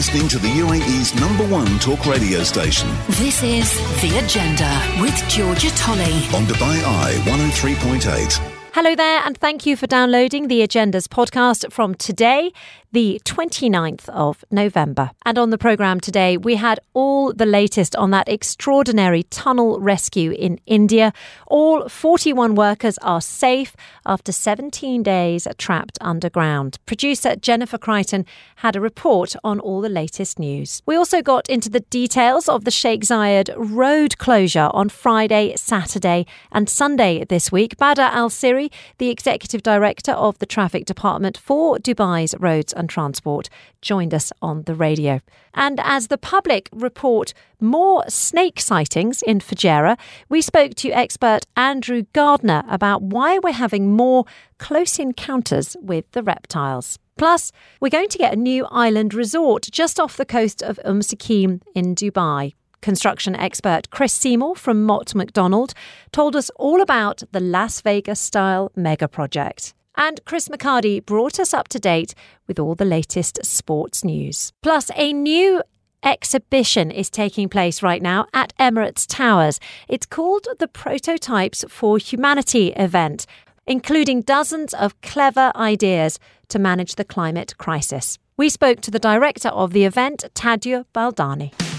listening to the UAE's number one talk radio station. This is The Agenda with Georgia Tolley. On Dubai Eye 103.8. Hello there, and thank you for downloading the Agendas podcast from today, the 29th of November. And on the programme today, we had all the latest on that extraordinary tunnel rescue in India. All 41 workers are safe after 17 days trapped underground. Producer Jennifer Crichton had a report on all the latest news. We also got into the details of the Sheikh Zayed road closure on Friday, Saturday, and Sunday this week. Badr Al Siri, the executive director of the traffic department for Dubai's roads and Transport, joined us on the radio. And as the public report more snake sightings in Fujairah, we spoke to expert Andrew Gardner about why we're having more close encounters with the reptiles. Plus, we're going to get a new island resort just off the coast of Umm Suqeim in Dubai. Construction expert Chris Seymour from Mott MacDonald told us all about the Las Vegas style mega project. And Chris McCarty brought us up to date with all the latest sports news. Plus, a new exhibition is taking place right now at Emirates Towers. It's called the Prototypes for Humanity event, including dozens of clever ideas to manage the climate crisis. We spoke to the director of the event, Tadia Baldani.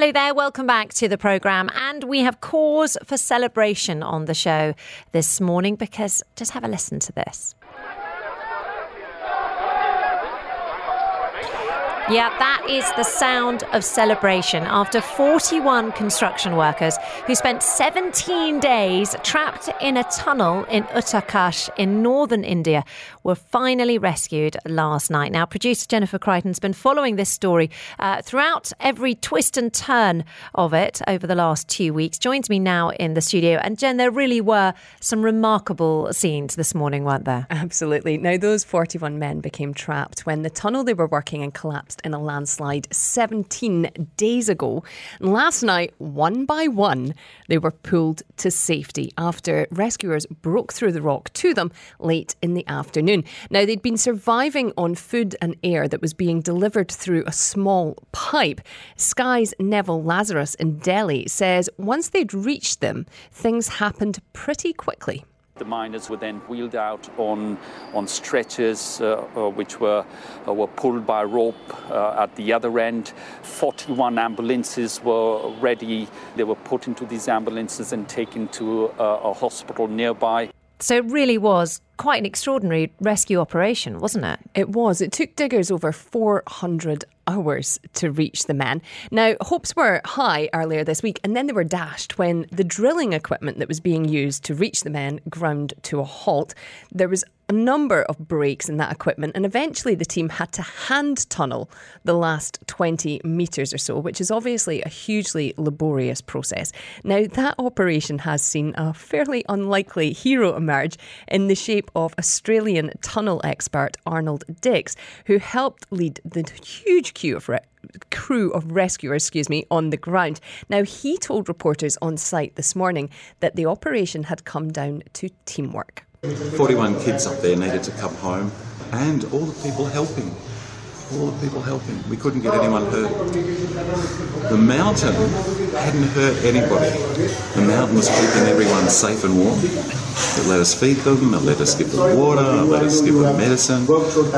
Hello there, welcome back to the programme. And we have cause for celebration on the show this morning because just have a listen to this. Yeah, that is the sound of celebration after 41 construction workers who spent 17 days trapped in a tunnel in Uttarakhand in northern India were finally rescued last night. Now, producer Jennifer Crichton's been following this story uh, throughout every twist and turn of it over the last two weeks. Joins me now in the studio. And Jen, there really were some remarkable scenes this morning, weren't there? Absolutely. Now, those 41 men became trapped when the tunnel they were working in collapsed in a landslide 17 days ago. And last night, one by one, they were pulled to safety after rescuers broke through the rock to them late in the afternoon. Now, they'd been surviving on food and air that was being delivered through a small pipe. Sky's Neville Lazarus in Delhi says once they'd reached them, things happened pretty quickly. The miners were then wheeled out on on stretchers, uh, uh, which were uh, were pulled by rope uh, at the other end. 41 ambulances were ready. They were put into these ambulances and taken to a hospital nearby. So it really was quite an extraordinary rescue operation, wasn't it? It was. It took diggers over 400 hours to reach the men. Now, hopes were high earlier this week, and then they were dashed when the drilling equipment that was being used to reach the men ground to a halt. There was a number of breaks in that equipment, and eventually the team had to hand tunnel the last 20 metres or so, which is obviously a hugely laborious process. Now, that operation has seen a fairly unlikely hero emerge in the shape of Australian tunnel expert Arnold Dix, who helped lead the huge queue of re- crew of rescuers, excuse me, on the ground. Now, he told reporters on site this morning that the operation had come down to teamwork. 41 kids up there needed to come home, and all the people helping. All the people helping. We couldn't get anyone hurt. The mountain hadn't hurt anybody. The mountain was keeping everyone safe and warm. It let us feed them, it let us give them water, it let us give them medicine.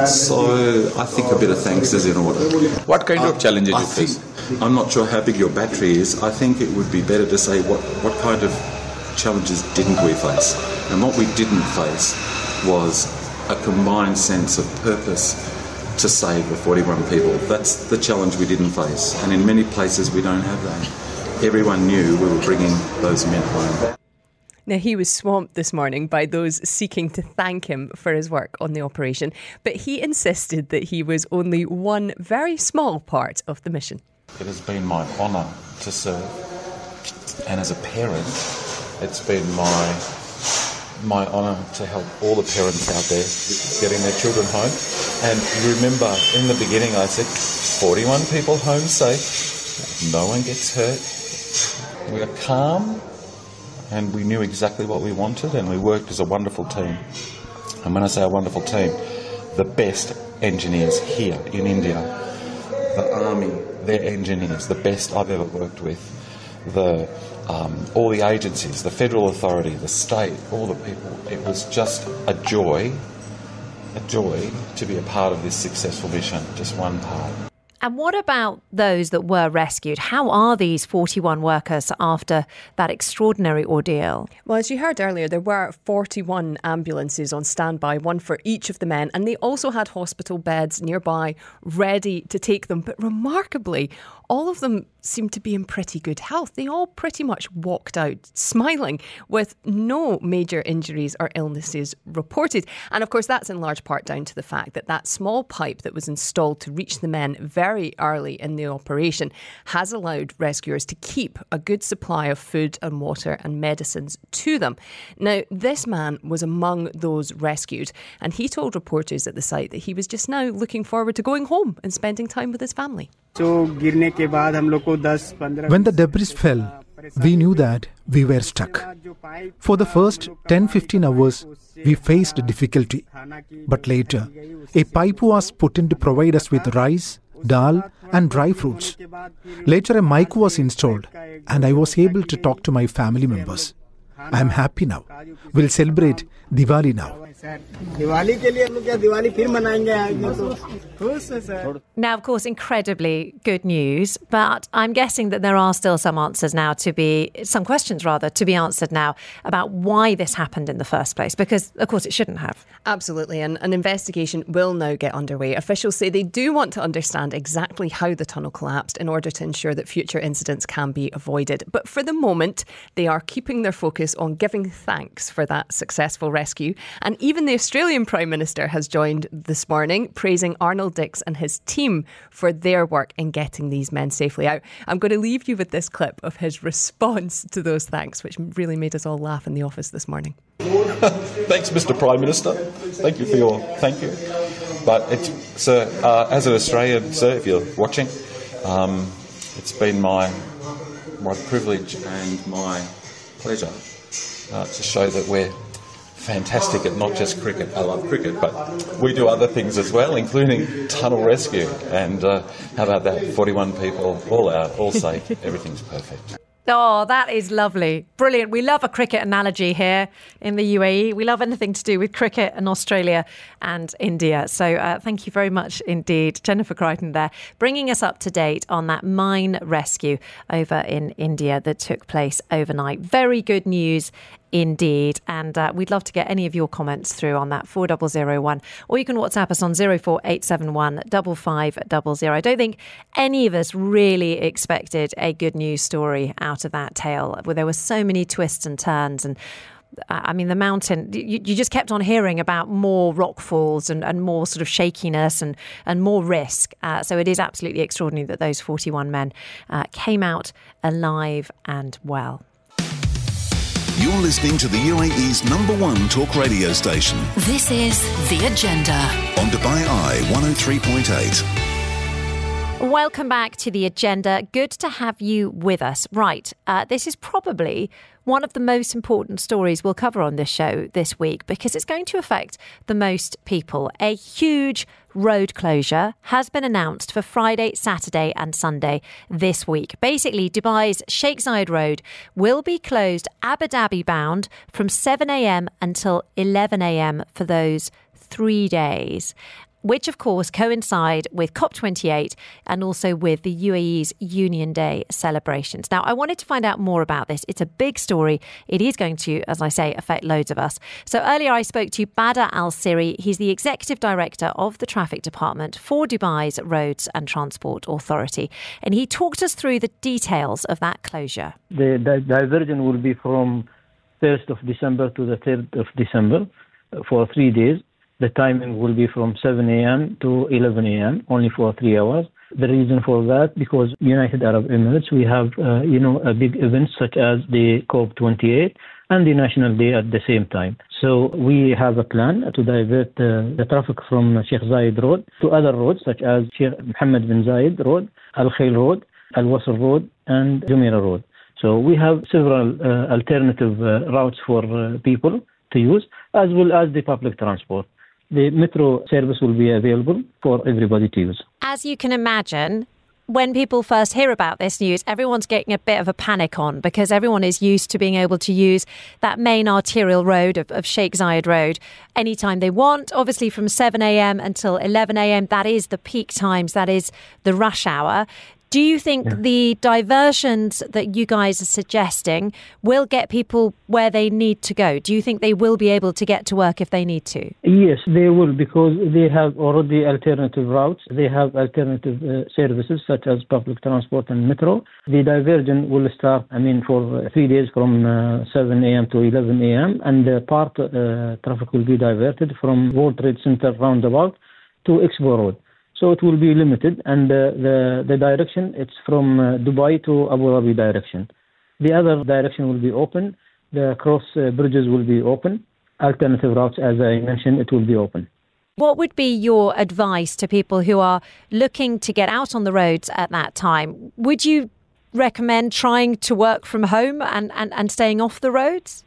So I think a bit of thanks is in order. What kind of challenges did you face? I'm not sure how big your battery is. I think it would be better to say what, what kind of challenges didn't we face? And what we didn't face was a combined sense of purpose to save the 41 people. That's the challenge we didn't face. And in many places, we don't have that. Everyone knew we were bringing those men home. Now, he was swamped this morning by those seeking to thank him for his work on the operation, but he insisted that he was only one very small part of the mission. It has been my honour to serve, and as a parent, it's been my my honour to help all the parents out there getting their children home. And you remember, in the beginning, I said 41 people home safe, no one gets hurt. We are calm, and we knew exactly what we wanted, and we worked as a wonderful team. And when I say a wonderful team, the best engineers here in India, the army, their engineers, the best I've ever worked with, the um, all the agencies, the federal authority, the state, all the people. It was just a joy, a joy to be a part of this successful mission. Just one part. And what about those that were rescued? How are these 41 workers after that extraordinary ordeal? Well, as you heard earlier, there were 41 ambulances on standby, one for each of the men, and they also had hospital beds nearby ready to take them. But remarkably, all of them seemed to be in pretty good health. They all pretty much walked out smiling with no major injuries or illnesses reported. And of course, that's in large part down to the fact that that small pipe that was installed to reach the men very early in the operation has allowed rescuers to keep a good supply of food and water and medicines to them. Now, this man was among those rescued, and he told reporters at the site that he was just now looking forward to going home and spending time with his family. When the debris fell, we knew that we were stuck. For the first 10 15 hours, we faced difficulty. But later, a pipe was put in to provide us with rice, dal, and dry fruits. Later, a mic was installed, and I was able to talk to my family members. I am happy now. We'll celebrate Diwali now. Now of course incredibly good news, but I'm guessing that there are still some answers now to be some questions rather to be answered now about why this happened in the first place because of course it shouldn't have. Absolutely, and an investigation will now get underway. Officials say they do want to understand exactly how the tunnel collapsed in order to ensure that future incidents can be avoided. But for the moment, they are keeping their focus on giving thanks for that successful rescue and even the Australian Prime Minister has joined this morning, praising Arnold Dix and his team for their work in getting these men safely out. I'm going to leave you with this clip of his response to those thanks, which really made us all laugh in the office this morning. Thanks, Mr. Prime Minister. Thank you for your thank you. But it's, sir, uh, as an Australian, sir, if you're watching, um, it's been my my privilege and my pleasure uh, to show that we're fantastic at not just cricket. I love cricket, but we do other things as well, including tunnel rescue. And uh, how about that? 41 people, all out, all safe. Everything's perfect. Oh, that is lovely. Brilliant. We love a cricket analogy here in the UAE. We love anything to do with cricket and Australia and India. So uh, thank you very much indeed, Jennifer Crichton there, bringing us up to date on that mine rescue over in India that took place overnight. Very good news indeed. And uh, we'd love to get any of your comments through on that 4001. Or you can WhatsApp us on 04871 5500. I don't think any of us really expected a good news story out of that tale, where there were so many twists and turns and I mean, the mountain, you, you, just kept on hearing about more rock falls and, and more sort of shakiness and, and more risk. Uh, so it is absolutely extraordinary that those 41 men uh, came out alive and well. You're listening to the UAE's number one talk radio station This is The Agenda. on Dubai Eye 103.8. Welcome back to the agenda. Good to have you with us. Right, uh, this is probably one of the most important stories we'll cover on this show this week because it's going to affect the most people. A huge road closure has been announced for Friday, Saturday, and Sunday this week. Basically, Dubai's Zayed Road will be closed Abu Dhabi bound from 7am until 11am for those three days which of course coincide with COP28 and also with the UAE's Union Day celebrations. Now, I wanted to find out more about this. It's a big story. It is going to, as I say, affect loads of us. So earlier I spoke to Badr Al Siri. He's the executive director of the traffic department for Dubai's Roads and Transport Authority. And he talked us through the details of that closure. The, the diversion will be from 1st of December to the 3rd of December for three days. The timing will be from 7 a.m. to 11 a.m. only for three hours. The reason for that because United Arab Emirates we have uh, you know a big events such as the COP28 and the National Day at the same time. So we have a plan to divert uh, the traffic from Sheikh Zayed Road to other roads such as Sheikh Mohammed bin Zayed Road, Al Khail Road, Al Wasl Road, and Jumeirah Road. So we have several uh, alternative uh, routes for uh, people to use, as well as the public transport. The metro service will be available for everybody to use. As you can imagine, when people first hear about this news, everyone's getting a bit of a panic on because everyone is used to being able to use that main arterial road of, of Sheikh Zayed Road anytime they want. Obviously, from 7 a.m. until 11 a.m., that is the peak times, that is the rush hour. Do you think yeah. the diversions that you guys are suggesting will get people where they need to go? Do you think they will be able to get to work if they need to? Yes, they will because they have already alternative routes. They have alternative uh, services such as public transport and metro. The diversion will start, I mean, for three days from uh, 7 a.m. to 11 a.m. and uh, part traffic will be diverted from World Trade Center roundabout to Expo Road so it will be limited. And uh, the the direction it's from uh, Dubai to Abu Dhabi direction. The other direction will be open. The cross uh, bridges will be open. Alternative routes, as I mentioned, it will be open. What would be your advice to people who are looking to get out on the roads at that time? Would you recommend trying to work from home and, and, and staying off the roads?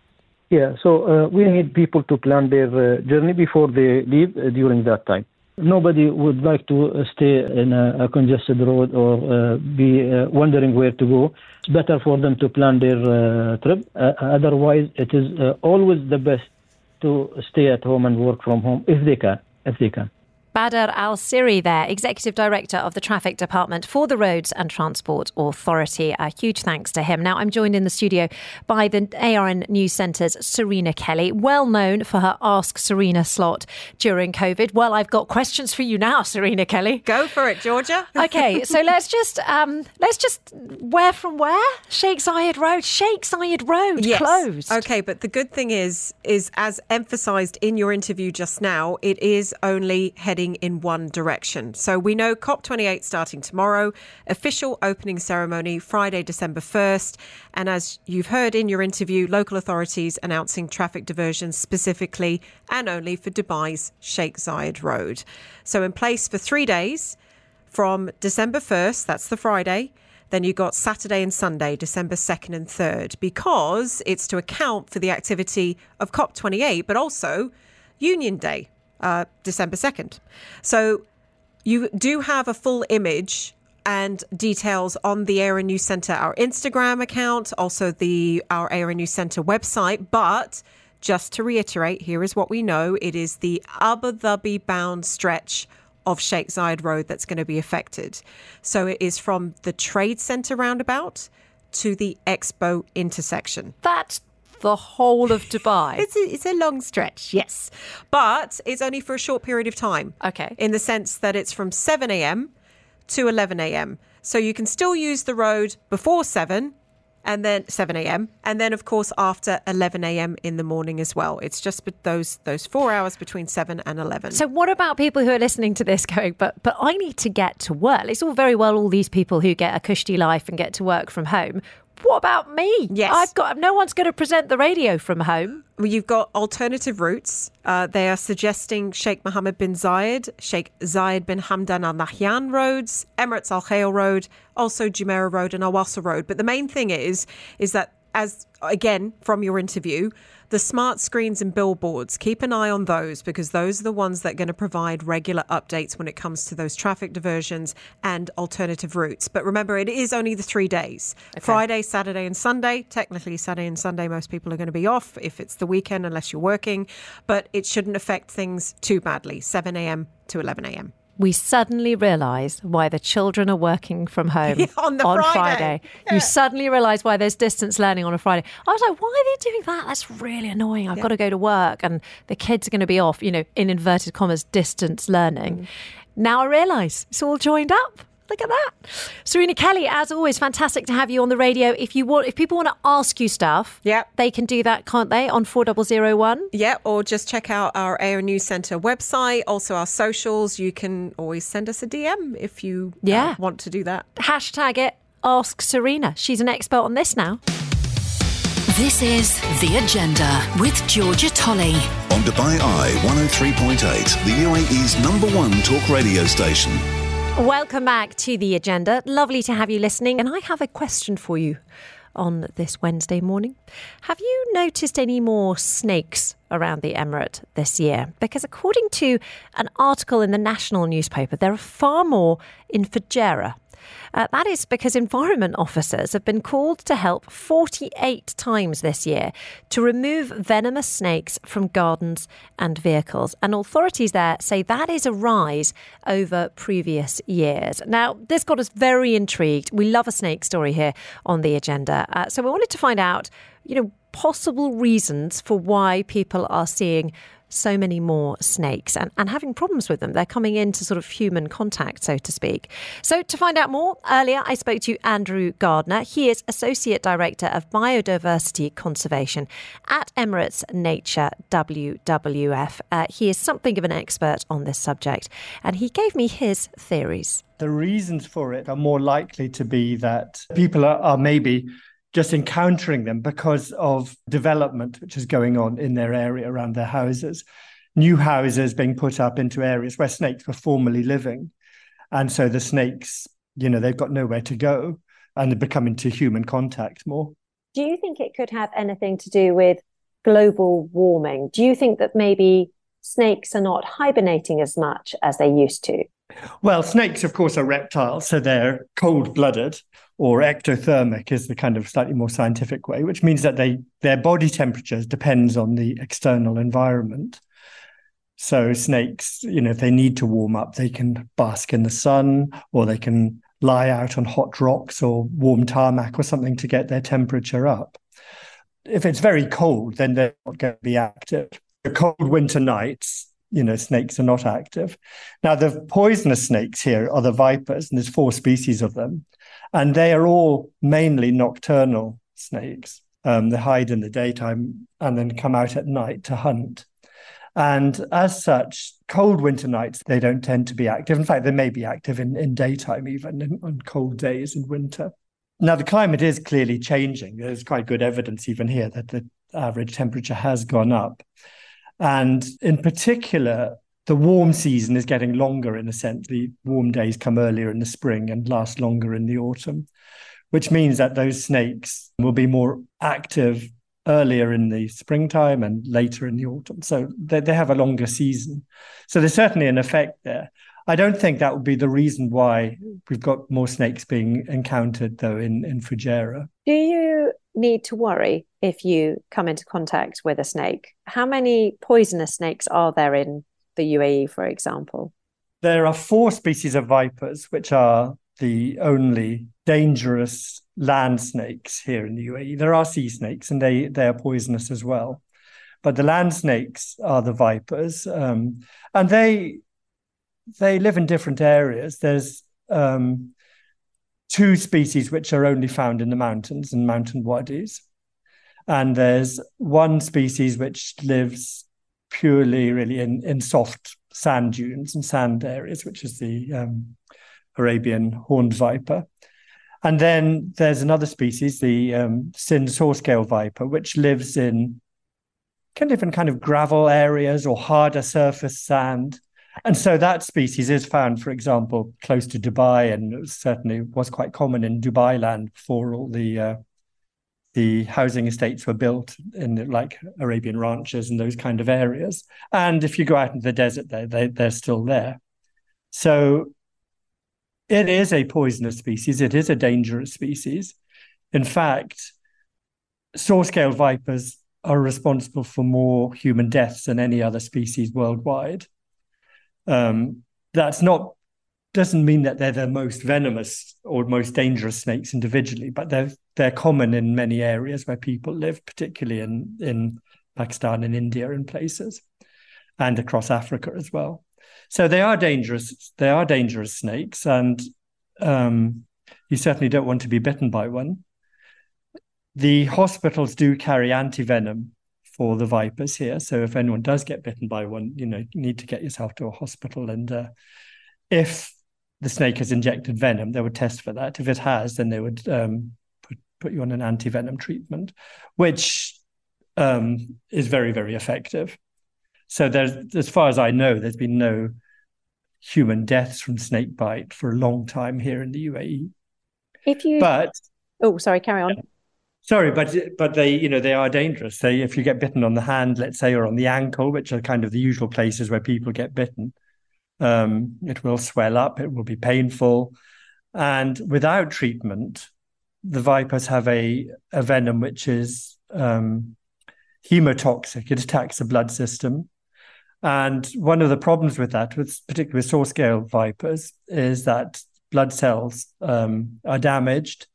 Yeah, so uh, we need people to plan their uh, journey before they leave uh, during that time. Nobody would like to uh, stay in a, a congested road or uh, be uh, wondering where to go. It's better for them to plan their uh, trip. Uh, otherwise, it is uh, always the best to stay at home and work from home if they can. If they can. Badr Al Siri, there, Executive Director of the Traffic Department for the Roads and Transport Authority. A huge thanks to him. Now, I'm joined in the studio by the ARN News Centre's Serena Kelly, well known for her Ask Serena slot during COVID. Well, I've got questions for you now, Serena Kelly. Go for it, Georgia. okay, so let's just um, let's just where from where? Sheikh Zayed Road. Sheikh Zayed Road yes. closed. Okay, but the good thing is, is as emphasised in your interview just now, it is only heading heading in one direction. So we know COP28 starting tomorrow, official opening ceremony Friday, December 1st. And as you've heard in your interview, local authorities announcing traffic diversions specifically and only for Dubai's Sheikh Zayed Road. So in place for three days from December 1st, that's the Friday. Then you've got Saturday and Sunday, December 2nd and 3rd, because it's to account for the activity of COP28, but also Union Day, uh, December 2nd. So you do have a full image and details on the ARN News Centre, our Instagram account, also the our ARN News Centre website. But just to reiterate, here is what we know: it is the Abu Dhabi bound stretch of Sheikh Zayed Road that's going to be affected. So it is from the Trade Centre roundabout to the Expo intersection. That's the whole of Dubai. it's, a, it's a long stretch, yes. But it's only for a short period of time. Okay. In the sense that it's from 7 a.m. to 11 a.m. So you can still use the road before 7 and then 7 a.m. and then of course after 11 a.m. in the morning as well. It's just those those 4 hours between 7 and 11. So what about people who are listening to this going but but I need to get to work. It's all very well all these people who get a cushy life and get to work from home what about me? Yes. I've got no one's going to present the radio from home. Well, you've got alternative routes. Uh, they are suggesting Sheikh Mohammed bin Zayed, Sheikh Zayed bin Hamdan Al Nahyan roads, Emirates Al Khail Road, also Jumeirah Road and Al Wasl Road. But the main thing is, is that as again from your interview, the smart screens and billboards, keep an eye on those because those are the ones that are going to provide regular updates when it comes to those traffic diversions and alternative routes. But remember, it is only the three days okay. Friday, Saturday, and Sunday. Technically, Saturday and Sunday, most people are going to be off if it's the weekend, unless you're working. But it shouldn't affect things too badly 7 a.m. to 11 a.m we suddenly realise why the children are working from home on, on Friday. Friday. Yeah. You suddenly realise why there's distance learning on a Friday. I was like, why are they doing that? That's really annoying. I've yeah. got to go to work and the kids are going to be off, you know, in inverted commas, distance learning. Mm. Now I realise it's all joined up. Look at that. Serena Kelly, as always, fantastic to have you on the radio. If you want if people want to ask you stuff, yeah. they can do that, can't they? On four double zero one? Yeah, or just check out our ARN News Centre website, also our socials. You can always send us a DM if you uh, yeah. Uh, want to do that. Hashtag it ask Serena. She's an expert on this now. This is The Agenda with Georgia Tolley. On Dubai Eye 103.8, the UAE's number one talk radio station. Welcome back to the agenda. Lovely to have you listening. And I have a question for you. on this Wednesday morning. Have you noticed any more snakes around the Emirate this year? Because according to an article in the national newspaper, there are far more in Fujairah uh, that is because environment officers have been called to help 48 times this year to remove venomous snakes from gardens and vehicles. And authorities there say that is a rise over previous years. Now, this got us very intrigued. We love a snake story here on the agenda. Uh, so we wanted to find out, you know, possible reasons for why people are seeing so many more snakes and, and having problems with them. They're coming into sort of human contact, so to speak. So, to find out more, earlier I spoke to Andrew Gardner. He is Associate Director of Biodiversity Conservation at Emirates Nature WWF. Uh, he is something of an expert on this subject, and he gave me his theories. The reasons for it are more likely to be that people are, are maybe just encountering them because of development which is going on in their area around their houses. New houses being put up into areas where snakes were formerly living. And so the snakes, you know, they've got nowhere to go and they become into human contact more. Do you think it could have anything to do with global warming? Do you think that maybe snakes are not hibernating as much as they used to? Well, snakes, of course, are reptiles, so they're cold blooded or ectothermic is the kind of slightly more scientific way, which means that they their body temperature depends on the external environment. So snakes, you know, if they need to warm up, they can bask in the sun or they can lie out on hot rocks or warm tarmac or something to get their temperature up. If it's very cold, then they're not going to be active. The cold winter nights, you know, snakes are not active. Now, the poisonous snakes here are the vipers, and there's four species of them. And they are all mainly nocturnal snakes. Um, they hide in the daytime and then come out at night to hunt. And as such, cold winter nights, they don't tend to be active. In fact, they may be active in, in daytime, even in, on cold days in winter. Now, the climate is clearly changing. There's quite good evidence, even here, that the average temperature has gone up. And in particular, the warm season is getting longer in a sense. The warm days come earlier in the spring and last longer in the autumn, which means that those snakes will be more active earlier in the springtime and later in the autumn. So they, they have a longer season. So there's certainly an effect there. I don't think that would be the reason why we've got more snakes being encountered, though, in, in Fujairah. Do you need to worry if you come into contact with a snake? How many poisonous snakes are there in the UAE, for example? There are four species of vipers, which are the only dangerous land snakes here in the UAE. There are sea snakes, and they, they are poisonous as well. But the land snakes are the vipers, um, and they they live in different areas. There's um, two species which are only found in the mountains and mountain wadis, and there's one species which lives purely really in, in soft sand dunes and sand areas, which is the um, Arabian horned viper. And then there's another species, the um, Sind saw-scale viper, which lives in can live in kind of gravel areas or harder surface sand. And so that species is found, for example, close to Dubai, and certainly was quite common in Dubai land before all the uh, the housing estates were built in like Arabian ranches and those kind of areas. And if you go out into the desert, they, they they're still there. So it is a poisonous species. It is a dangerous species. In fact, saw-scale vipers are responsible for more human deaths than any other species worldwide. Um, that's not doesn't mean that they're the most venomous or most dangerous snakes individually, but they're they're common in many areas where people live, particularly in in Pakistan and India and places, and across Africa as well. So they are dangerous. They are dangerous snakes, and um, you certainly don't want to be bitten by one. The hospitals do carry antivenom for the vipers here. So if anyone does get bitten by one, you know, you need to get yourself to a hospital. And uh, if the snake has injected venom, they would test for that. If it has, then they would um, put, you on an anti venom treatment, which um, is very, very effective. So there's, as far as I know, there's been no human deaths from snake bite for a long time here in the UAE. If you, but oh, sorry, carry on. Sorry, but but they you know they are dangerous. They if you get bitten on the hand, let's say, or on the ankle, which are kind of the usual places where people get bitten, um, it will swell up. It will be painful, and without treatment, the vipers have a a venom which is um, hemotoxic. It attacks the blood system. And one of the problems with that, with particularly with saw scale vipers, is that blood cells um, are damaged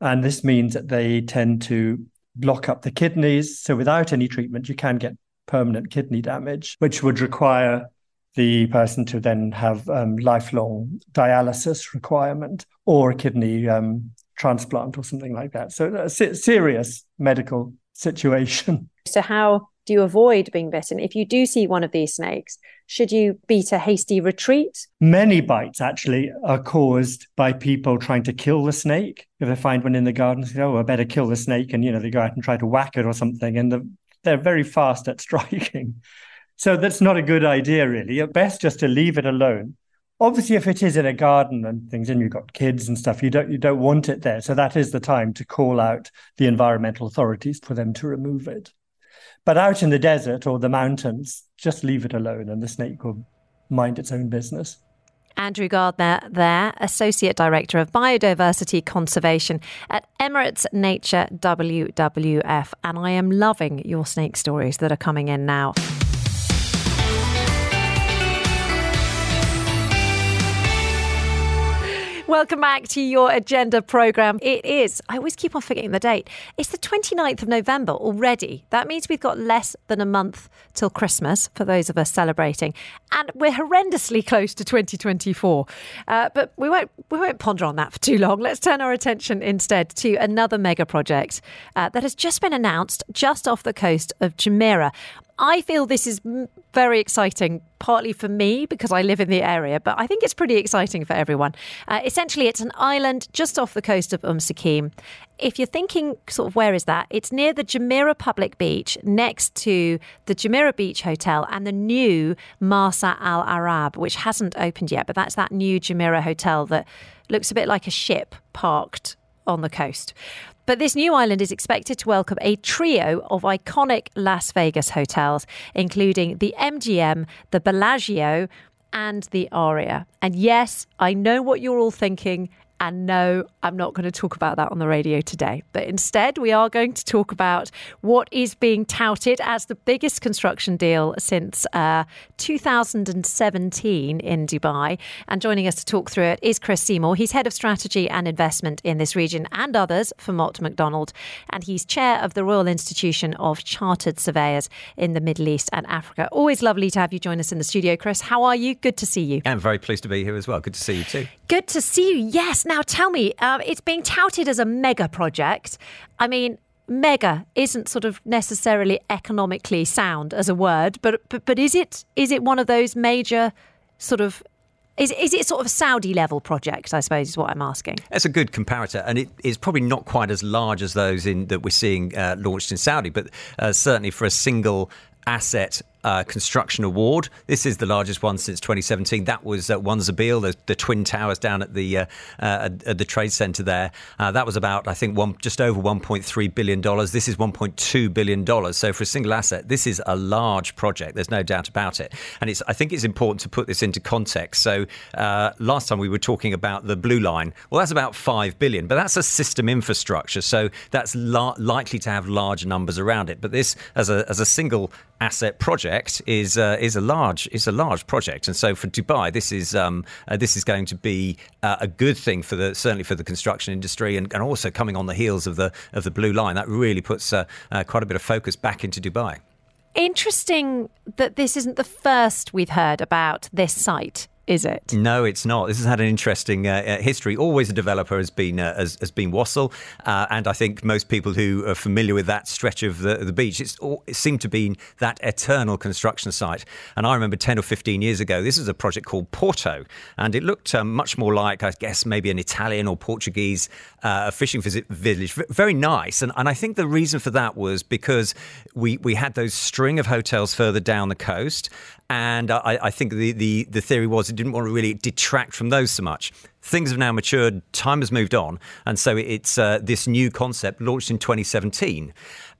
and this means that they tend to block up the kidneys. So without any treatment, you can get permanent kidney damage, which would require the person to then have um, lifelong dialysis requirement or a kidney um, transplant or something like that. So a serious medical situation. So how do you avoid being bitten? If you do see one of these snakes, should you beat a hasty retreat? Many bites actually are caused by people trying to kill the snake. If they find one in the garden, say, oh, I better kill the snake. And, you know, they go out and try to whack it or something. And the, they're very fast at striking. So that's not a good idea, really. At best, just to leave it alone. Obviously, if it is in a garden and things, and you've got kids and stuff, you don't you don't want it there. So that is the time to call out the environmental authorities for them to remove it. But out in the desert or the mountains, just leave it alone and the snake will mind its own business. Andrew Gardner, there, Associate Director of Biodiversity Conservation at Emirates Nature WWF. And I am loving your snake stories that are coming in now. Welcome back to your agenda program. It is, I always keep on forgetting the date. It's the 29th of November already. That means we've got less than a month till Christmas for those of us celebrating. And we're horrendously close to 2024. Uh, but we won't, we won't ponder on that for too long. Let's turn our attention instead to another mega project uh, that has just been announced just off the coast of Jumeirah. I feel this is very exciting, partly for me because I live in the area, but I think it's pretty exciting for everyone. Uh, essentially, it's an island just off the coast of Umm Suqeim. If you're thinking, sort of, where is that? It's near the Jumeirah Public Beach, next to the Jumeirah Beach Hotel and the new Marsa Al Arab, which hasn't opened yet, but that's that new Jumeirah hotel that looks a bit like a ship parked on the coast. But this new island is expected to welcome a trio of iconic Las Vegas hotels, including the MGM, the Bellagio, and the Aria. And yes, I know what you're all thinking. And no, I'm not going to talk about that on the radio today. But instead, we are going to talk about what is being touted as the biggest construction deal since uh, 2017 in Dubai. And joining us to talk through it is Chris Seymour. He's head of strategy and investment in this region and others for Mott MacDonald. And he's chair of the Royal Institution of Chartered Surveyors in the Middle East and Africa. Always lovely to have you join us in the studio, Chris. How are you? Good to see you. I'm very pleased to be here as well. Good to see you too. Good to see you. Yes. Now tell me, uh, it's being touted as a mega project. I mean, mega isn't sort of necessarily economically sound as a word, but but, but is it is it one of those major sort of is, is it sort of a Saudi level project? I suppose is what I'm asking. That's a good comparator, and it is probably not quite as large as those in that we're seeing uh, launched in Saudi, but uh, certainly for a single asset uh, construction award. This is the largest one since 2017. That was uh, One Za'abeel, the, the, twin towers down at the uh, uh at the trade centre there. Uh, that was about, I think, one just over 1.3 billion dollars. This is 1.2 billion dollars. So for a single asset, this is a large project. There's no doubt about it. And it's I think it's important to put this into context. So uh, last time we were talking about the blue line. Well, that's about five billion, but that's a system infrastructure. So that's la- likely to have large numbers around it. But this, as a as a single asset project is uh, is a large is a large project, and so for Dubai, this is um, uh, this is going to be uh, a good thing for the certainly for the construction industry, and, and also coming on the heels of the of the blue line, that really puts uh, uh, quite a bit of focus back into Dubai. Interesting that this isn't the first we've heard about this site is it? No, it's not. This has had an interesting uh, uh, history. Always a developer has been uh, has, has, been Wasl, uh, and I think most people who are familiar with that stretch of the, the beach, it's it seemed to be that eternal construction site. And I remember ten or fifteen years ago, this was a project called Porto, and it looked um, much more like, I guess, maybe an Italian or Portuguese uh, fishing visit village. Very nice, and and I think the reason for that was because we we had those string of hotels further down the coast, and I, I think the, the the theory was it didn't want to really detract from those so much. Things have now matured, time has moved on, and so it's uh, this new concept launched in 2017.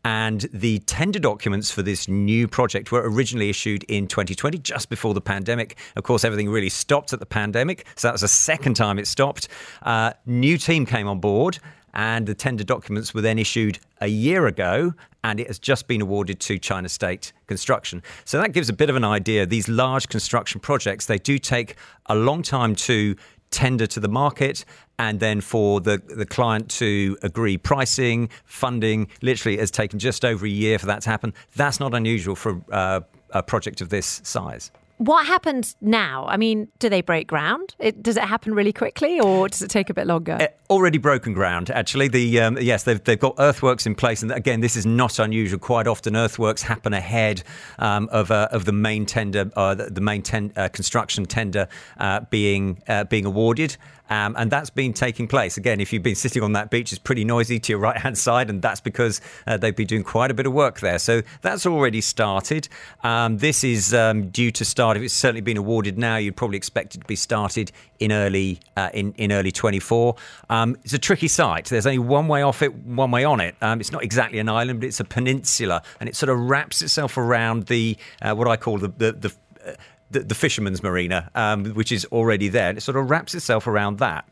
And the tender documents for this new project were originally issued in 2020, just before the pandemic. Of course, everything really stopped at the pandemic. So that was the second time it stopped. Uh, new team came on board and the tender documents were then issued a year ago and it has just been awarded to China State Construction. So that gives a bit of an idea. These large construction projects, they do take a long time to tender to the market and then for the, the client to agree pricing, funding. Literally, it has taken just over a year for that to happen. That's not unusual for uh, a project of this size. What happens now? I mean, do they break ground? It, does it happen really quickly, or does it take a bit longer? Uh, already broken ground, actually. The um, yes, they've they've got earthworks in place, and again, this is not unusual. Quite often, earthworks happen ahead um, of uh, of the main tender, uh, the, the, main ten, uh, construction tender uh, being uh, being awarded. Um, and that's been taking place. Again, if you've been sitting on that beach, it's pretty noisy to your right hand side, and that's because uh, they've been doing quite a bit of work there. So that's already started. Um, this is um, due to start. If it's certainly been awarded now, you'd probably expect it to be started in early uh, in in early 24. Um, it's a tricky site. There's only one way off it, one way on it. Um, it's not exactly an island, but it's a peninsula, and it sort of wraps itself around the uh, what I call the the, the uh, the, the fisherman's marina, um, which is already there. And it sort of wraps itself around that.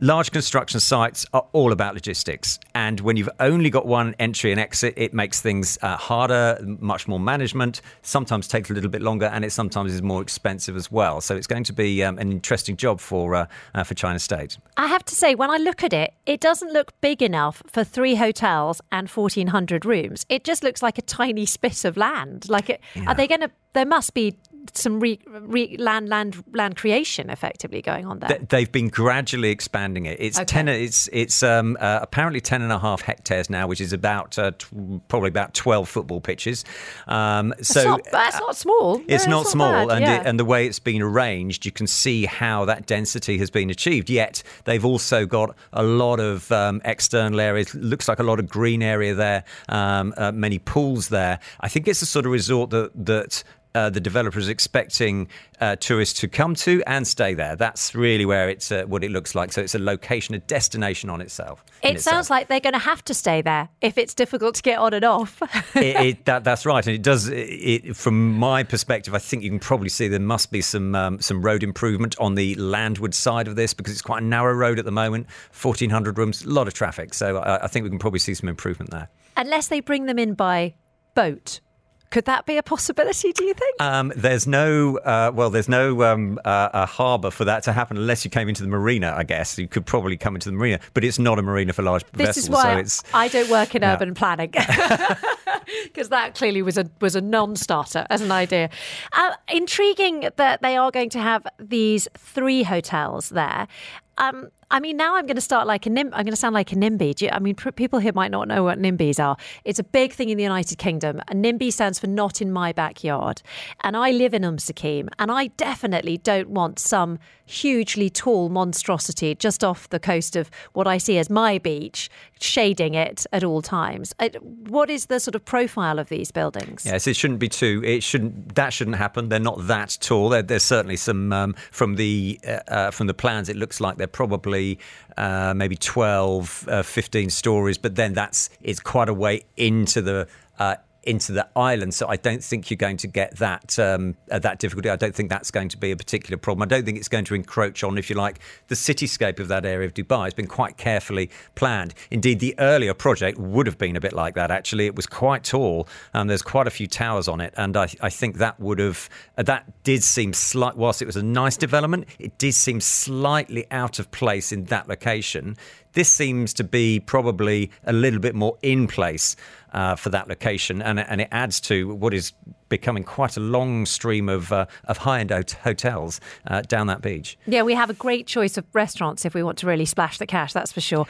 Large construction sites are all about logistics. And when you've only got one entry and exit, it makes things uh, harder, much more management, sometimes takes a little bit longer, and it sometimes is more expensive as well. So it's going to be um, an interesting job for, uh, uh, for China State. I have to say, when I look at it, it doesn't look big enough for three hotels and 1,400 rooms. It just looks like a tiny spit of land. Like, it, yeah. are they going to? There must be some re, re, land land land creation effectively going on there. They've been gradually expanding it. It's okay. ten. It's it's um, uh, apparently ten and a half hectares now, which is about uh, t- probably about twelve football pitches. Um, so that's not, that's not small. It's, no, not, it's small, and yeah. it, and the way it's been arranged, you can see how that density has been achieved. Yet they've also got a lot of um, external areas. Looks like a lot of green area there. Um, uh, many pools there. I think it's a sort of resort that that uh, the developer is expecting uh, tourists to come to and stay there. That's really where it's uh, what it looks like. So it's a location, a destination on itself. It sounds like they're going to have to stay there if it's difficult to get on and off. it, it, that, that's right, and it does. It, from my perspective, I think you can probably see there must be some um, some road improvement on the landward side of this because it's quite a narrow road at the moment. Fourteen hundred rooms, a lot of traffic. So I, I think we can probably see some improvement there. Unless they bring them in by boat could that be a possibility? Do you think? Um, there's no uh, well, there's no um, uh, a harbour for that to happen unless you came into the marina. I guess you could probably come into the marina, but it's not a marina for large this vessels. This is why so I don't work in yeah. urban planning because that clearly was a was a non-starter as an idea. Uh, intriguing that they are going to have these three hotels there. Um, I mean, now I'm going to start like a nim. I'm going to sound like a NIMBY. You, I mean, pr- people here might not know what NIMBYs are. It's a big thing in the United Kingdom. A NIMBY stands for not in my backyard. And I live in Umm Suqeim, and I definitely don't want some hugely tall monstrosity just off the coast of what I see as my beach, shading it at all times. What is the sort of profile of these buildings? Yes, it shouldn't be too. It shouldn't. That shouldn't happen. They're not that tall. there's certainly some um, from the uh, uh, from the plans. It looks like they're probably uh, maybe 12, uh, 15 stories, but then that's it's quite a way into the uh, into the island. So I don't think you're going to get that um, uh, that difficulty. I don't think that's going to be a particular problem. I don't think it's going to encroach on, if you like, the cityscape of that area of Dubai. It's been quite carefully planned. Indeed, the earlier project would have been a bit like that. Actually, it was quite tall. and there's quite a few towers on it, and I, I think that would have uh, that did seem slight. Whilst it was a nice development, it did seem slightly out of place in that location. This seems to be probably a little bit more in place uh, for that location, and, and it adds to what is becoming quite a long stream of uh, of high end hotels uh, down that beach. Yeah, we have a great choice of restaurants if we want to really splash the cash. That's for sure.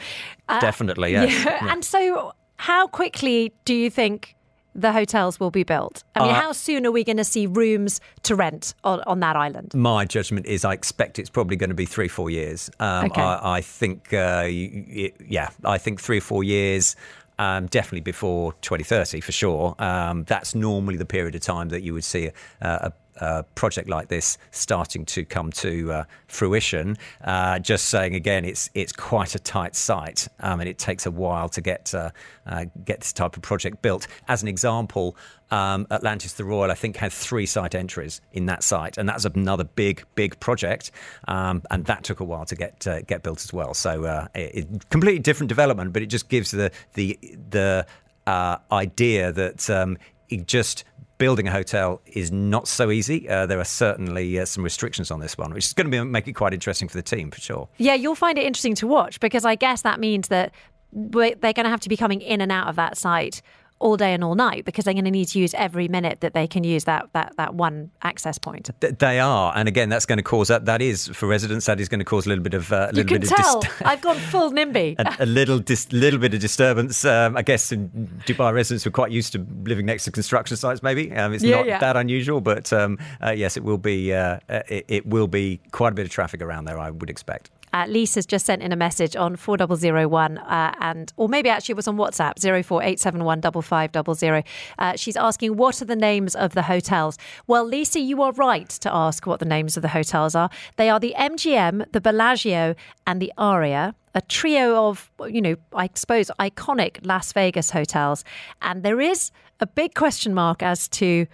Uh, Definitely, yes. Yeah. Yeah. And so, how quickly do you think? The hotels will be built? I mean, uh, how soon are we going to see rooms to rent on, on that island? My judgment is I expect it's probably going to be three, four years. Um, okay. I, I think, uh, yeah, I think three or four years. Um, definitely before 2030 for sure. Um, that's normally the period of time that you would see a, a, a project like this starting to come to uh, fruition. Uh, just saying again, it's it's quite a tight site, um, and it takes a while to get uh, uh get this type of project built. As an example, um, Atlantis the Royal, I think, had three site entries in that site, and that's another big, big project, um, and that took a while to get uh, get built as well. So, uh, it, it, completely different development, but it just gives the the the uh, idea that um, it just building a hotel is not so easy. Uh, there are certainly uh, some restrictions on this one, which is going to be, make it quite interesting for the team for sure. Yeah, you'll find it interesting to watch because I guess that means that they're going to have to be coming in and out of that site all day and all night because they're going to need to use every minute that they can use that that, that one access point. they are, and again, that's going to cause that. That is for residents. That is going to cause a little bit of uh, a you little can bit tell. of. Dist- I've gone full NIMBY. a, a, little dis- little bit of disturbance. Um, I guess in Dubai residents were quite used to living next to construction sites. Maybe um, it's yeah, not yeah. that unusual, but um, uh, yes, it will be. Uh, it, it will be quite a bit of traffic around there. I would expect. Uh, Lisa's just sent in a message on 4001 uh, and or maybe actually it was on WhatsApp 04871 uh, she's asking what are the names of the hotels. Well, Lisa, you are right to ask what the names of the hotels are. They are the MGM, the Bellagio and the Aria a trio of, you know, I suppose iconic Las Vegas hotels. And there is a big question mark as to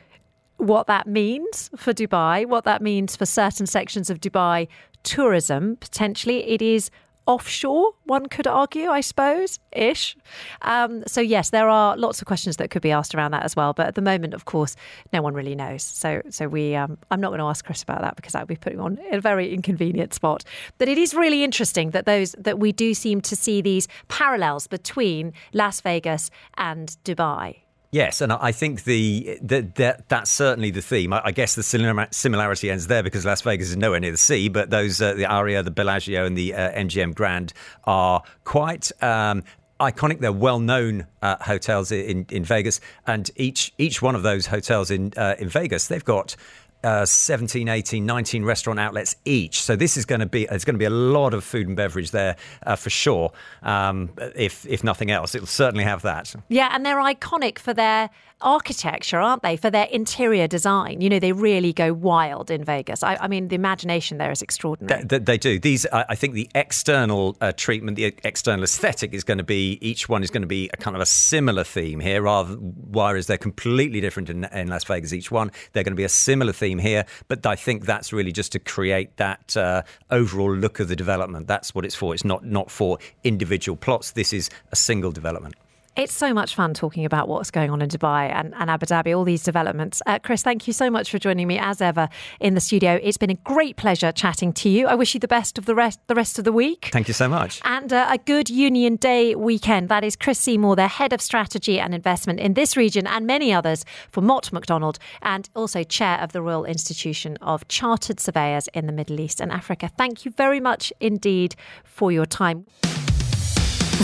what that means for Dubai, what that means for certain sections of Dubai tourism. Potentially, it is offshore, one could argue, I suppose, ish. Um, so, yes, there are lots of questions that could be asked around that as well. But at the moment, of course, no one really knows. So, so we, um, I'm not going to ask Chris about that because that would be putting on a very inconvenient spot. But it is really interesting that those that we do seem to see these parallels between Las Vegas and Dubai. Yes, and I think the, the, the, that's certainly the theme. I, I guess the similarity ends there because Las Vegas is nowhere near the sea, but those uh, the Aria, the Bellagio, and the uh, MGM Grand are quite um, iconic. They're well-known uh, hotels in, in Vegas, and each each one of those hotels in uh, in Vegas, they've got uh, 17, 18, 19 restaurant outlets each. So this is going to be there's going to be a lot of food and beverage there uh, for sure. Um, if if nothing else, it will certainly have that. Yeah, and they're iconic for their architecture, aren't they? For their interior design. You know, they really go wild in Vegas. I, I mean, the imagination there is extraordinary. They, they do. These, I think, the external uh, treatment, the external aesthetic is going to be each one is going to be a kind of a similar theme here. Rather, whereas they're completely different in, in Las Vegas, each one they're going to be a similar theme here, but I think that's really just to create that uh, overall look of the development. That's what it's for. It's not not for individual plots. This is a single development. It's so much fun talking about what's going on in Dubai and, and Abu Dhabi, all these developments. Uh, Chris, thank you so much for joining me as ever in the studio. It's been a great pleasure chatting to you. I wish you the best of the rest the rest of the week. Thank you so much. And uh, a good Union Day weekend. That is Chris Seymour, the head of strategy and investment in this region and many others for Mott MacDonald, and also chair of the Royal Institution of Chartered Surveyors in the Middle East and Africa. Thank you very much indeed for your time.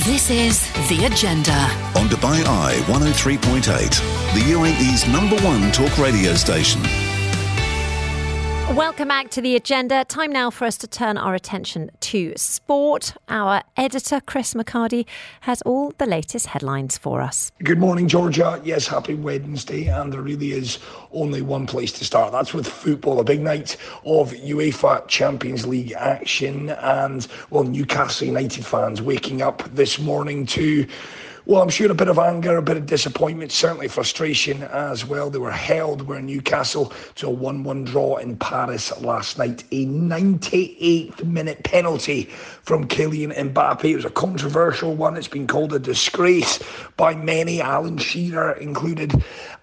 This is The Agenda. On Dubai Eye 103.8, the UAE's number one talk radio station. Welcome back to the agenda. Time now for us to turn our attention to sport. Our editor, Chris McHardy, has all the latest headlines for us. Good morning, Georgia. Yes, happy Wednesday. And there really is only one place to start. That's with football, a big night of UEFA Champions League action. And, well, Newcastle United fans waking up this morning to well, I'm sure a bit of anger, a bit of disappointment, certainly frustration as well. They were held, were Newcastle, to a 1 1 draw in Paris last night. A 98th minute penalty from Kylian Mbappe. It was a controversial one. It's been called a disgrace by many, Alan Shearer included.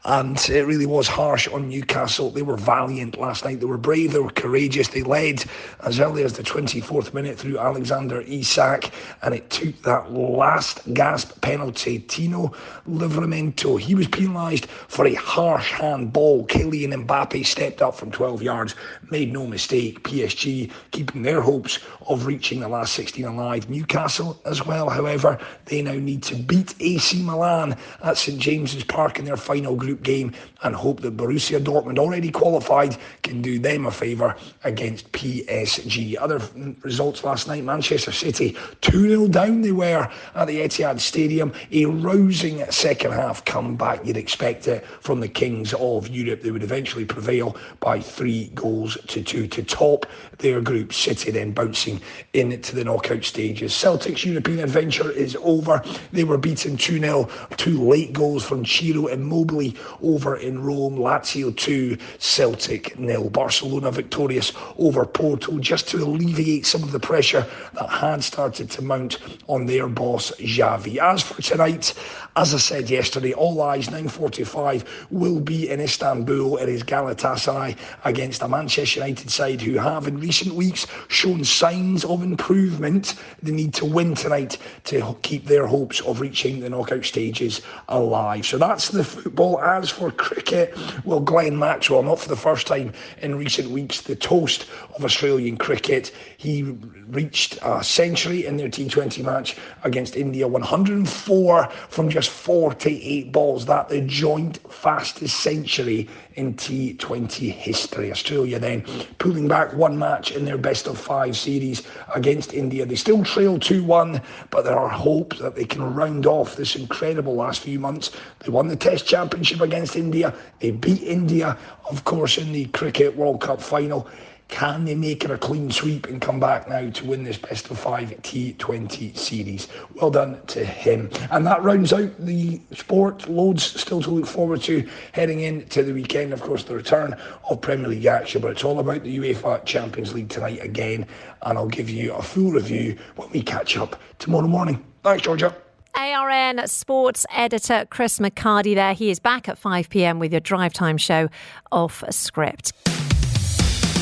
And it really was harsh on Newcastle. They were valiant last night. They were brave. They were courageous. They led as early as the 24th minute through Alexander Isak. And it took that last gasp penalty. Tino Livramento, he was penalised for a harsh handball. Kylian Mbappe stepped up from 12 yards, made no mistake. PSG keeping their hopes of reaching the last 16 alive. Newcastle as well, however, they now need to beat AC Milan at St James's Park in their final group game and hope that Borussia Dortmund, already qualified, can do them a favour against PSG. Other results last night Manchester City 2 0 down they were at the Etihad Stadium. A rousing second half comeback. You'd expect it from the Kings of Europe. They would eventually prevail by three goals to two to top their group. City then bouncing into the knockout stages. Celtic's European adventure is over. They were beaten 2 0, two late goals from Ciro Immobile over in Rome. Lazio 2, Celtic nil. Barcelona victorious over Porto just to alleviate some of the pressure that had started to mount on their boss Xavi. As for tonight, as I said yesterday, all eyes 9.45 will be in Istanbul. It is Galatasaray against a Manchester United side who have in recent weeks shown signs of improvement. They need to win tonight to keep their hopes of reaching the knockout stages alive. So that's the football. As for cricket, well, Glenn Maxwell, not for the first time in recent weeks, the toast of Australian cricket. He reached a century in their T20 match against India, 104 from just 48 balls. That the joint fastest century in T20 history. Australia then pulling back one match in their best of five series against India. They still trail 2 1, but there are hopes that they can round off this incredible last few months. They won the Test Championship against India. They beat India, of course, in the Cricket World Cup final. Can they make it a clean sweep and come back now to win this best of five T20 series? Well done to him. And that rounds out the sport. Loads still to look forward to heading into the weekend. Of course, the return of Premier League action, but it's all about the UEFA Champions League tonight again. And I'll give you a full review when we catch up tomorrow morning. Thanks, Georgia. ARN sports editor Chris McHardy there. He is back at 5 pm with your drive time show off script.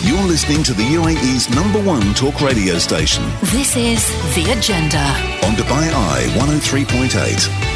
You're listening to the UAE's number one talk radio station. This is The Agenda. On Dubai Eye 103.8.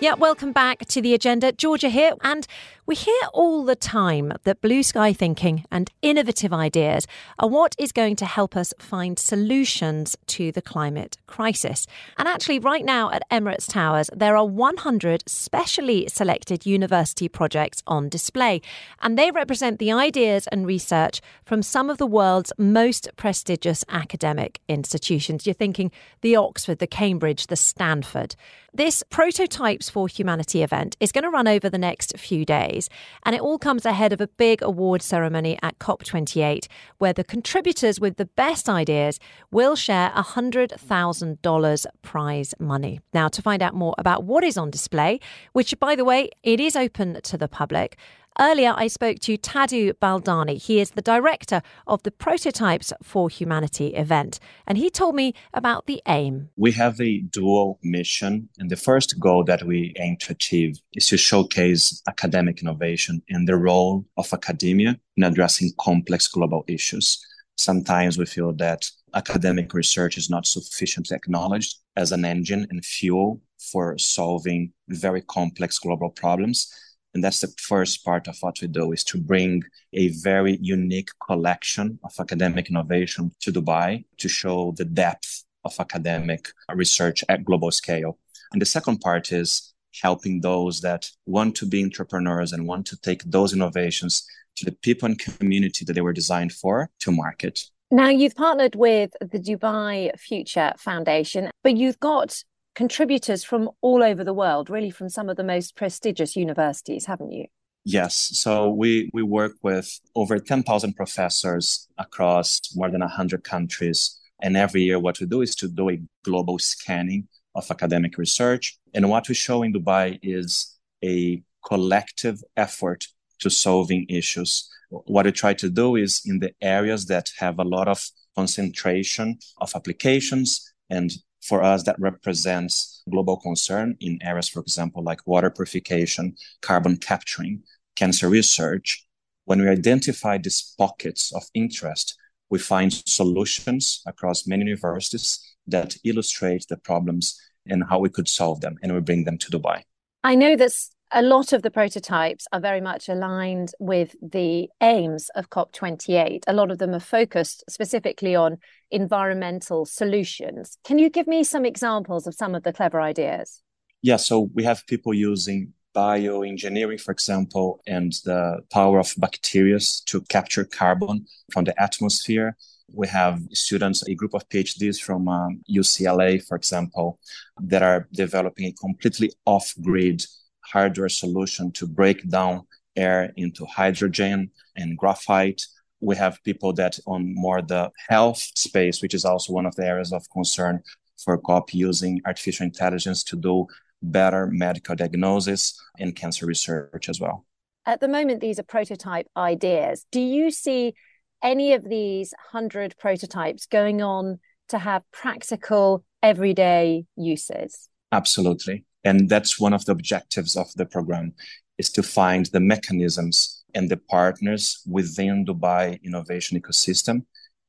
Yeah, welcome back to the agenda. Georgia here, and we hear all the time that blue sky thinking and innovative ideas are what is going to help us find solutions to the climate crisis. And actually, right now at Emirates Towers, there are 100 specially selected university projects on display, and they represent the ideas and research from some of the world's most prestigious academic institutions. You're thinking the Oxford, the Cambridge, the Stanford. This Prototypes for Humanity event is going to run over the next few days, and it all comes ahead of a big award ceremony at COP28, where the contributors with the best ideas will share $100,000 prize money. Now, to find out more about what is on display, which, by the way, it is open to the public, Earlier, I spoke to Tadeu Baldani. He is the director of the Prototypes for Humanity event, and he told me about the aim. We have a dual mission, and the first goal that we aim to achieve is to showcase academic innovation and the role of academia in addressing complex global issues. Sometimes we feel that academic research is not sufficiently acknowledged as an engine and fuel for solving very complex global problems. And that's the first part of what we do is to bring a very unique collection of academic innovation to Dubai to show the depth of academic research at global scale. And the second part is helping those that want to be entrepreneurs and want to take those innovations to the people and community that they were designed for to market. Now, you've partnered with the Dubai Future Foundation, but you've got contributors from all over the world, really from some of the most prestigious universities, haven't you? Yes. So we, we work with over 10,000 professors across more than 100 countries. And every year, what we do is to do a global scanning of academic research. And what we show in Dubai is a collective effort to solving issues. What we try to do is in the areas that have a lot of concentration of applications and for us that represents global concern in areas, for example, like water purification, carbon capturing, cancer research. When we identify these pockets of interest, we find solutions across many universities that illustrate the problems and how we could solve them, and we bring them to Dubai. I know that a lot of the prototypes are very much aligned with the aims of COP28. A lot of them are focused specifically on environmental solutions. Can you give me some examples of some of the clever ideas? Yeah, so we have people using bioengineering, for example, and the power of bacteria to capture carbon from the atmosphere. We have students, a group of PhDs from um, UCLA, for example, that are developing a completely off grid hardware solution to break down air into hydrogen and graphite. We have people that on more the health space, which is also one of the areas of concern for COP using artificial intelligence to do better medical diagnosis and cancer research as well. At the moment, these are prototype ideas. Do you see any of these 100 prototypes going on to have practical everyday uses? Absolutely. And that's one of the objectives of the program is to find the mechanisms and the partners within Dubai innovation ecosystem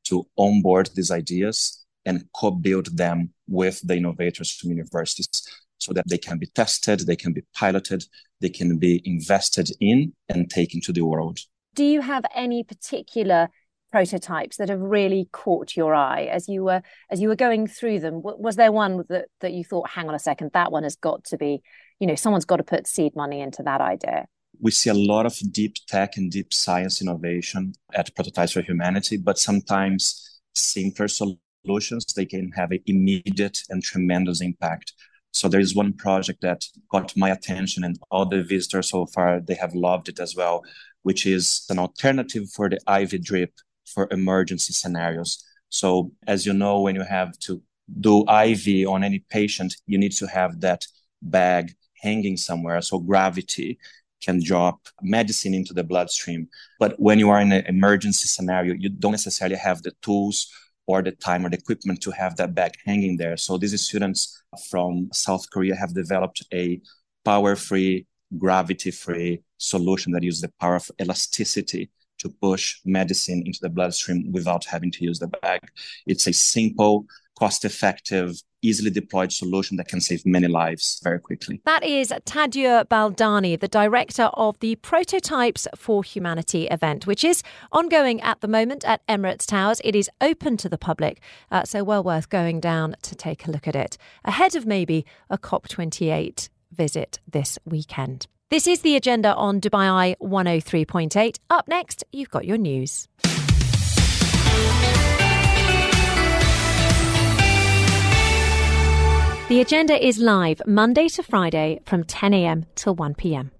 to onboard these ideas and co-build them with the innovators from universities so that they can be tested, they can be piloted, they can be invested in and taken to the world. Do you have any particular prototypes that have really caught your eye as you were as you were going through them? Was there one that that you thought, hang on a second, that one has got to be, you know, someone's got to put seed money into that idea? We see a lot of deep tech and deep science innovation at Prototypes for Humanity, but sometimes simpler solutions they can have an immediate and tremendous impact. So there is one project that got my attention, and all the visitors so far they have loved it as well, which is an alternative for the IV drip for emergency scenarios. So as you know, when you have to do IV on any patient, you need to have that bag hanging somewhere. So gravity can drop medicine into the bloodstream. But when you are in an emergency scenario, you don't necessarily have the tools or the time or the equipment to have that bag hanging there. So these students from South Korea have developed a power-free, gravity-free solution that uses the power of elasticity to push medicine into the bloodstream without having to use the bag. It's a simple, cost-effective, easily deployed solution that can save many lives very quickly. That is Tadeu Baldani, the director of the Prototypes for Humanity event, which is ongoing at the moment at Emirates Towers. It is open to the public, uh, so well worth going down to take a look at it ahead of maybe a COP28 visit this weekend. This is the agenda on Dubai Eye 103.8. Up next, you've got your news. The agenda is live Monday to Friday from 10am till 1pm.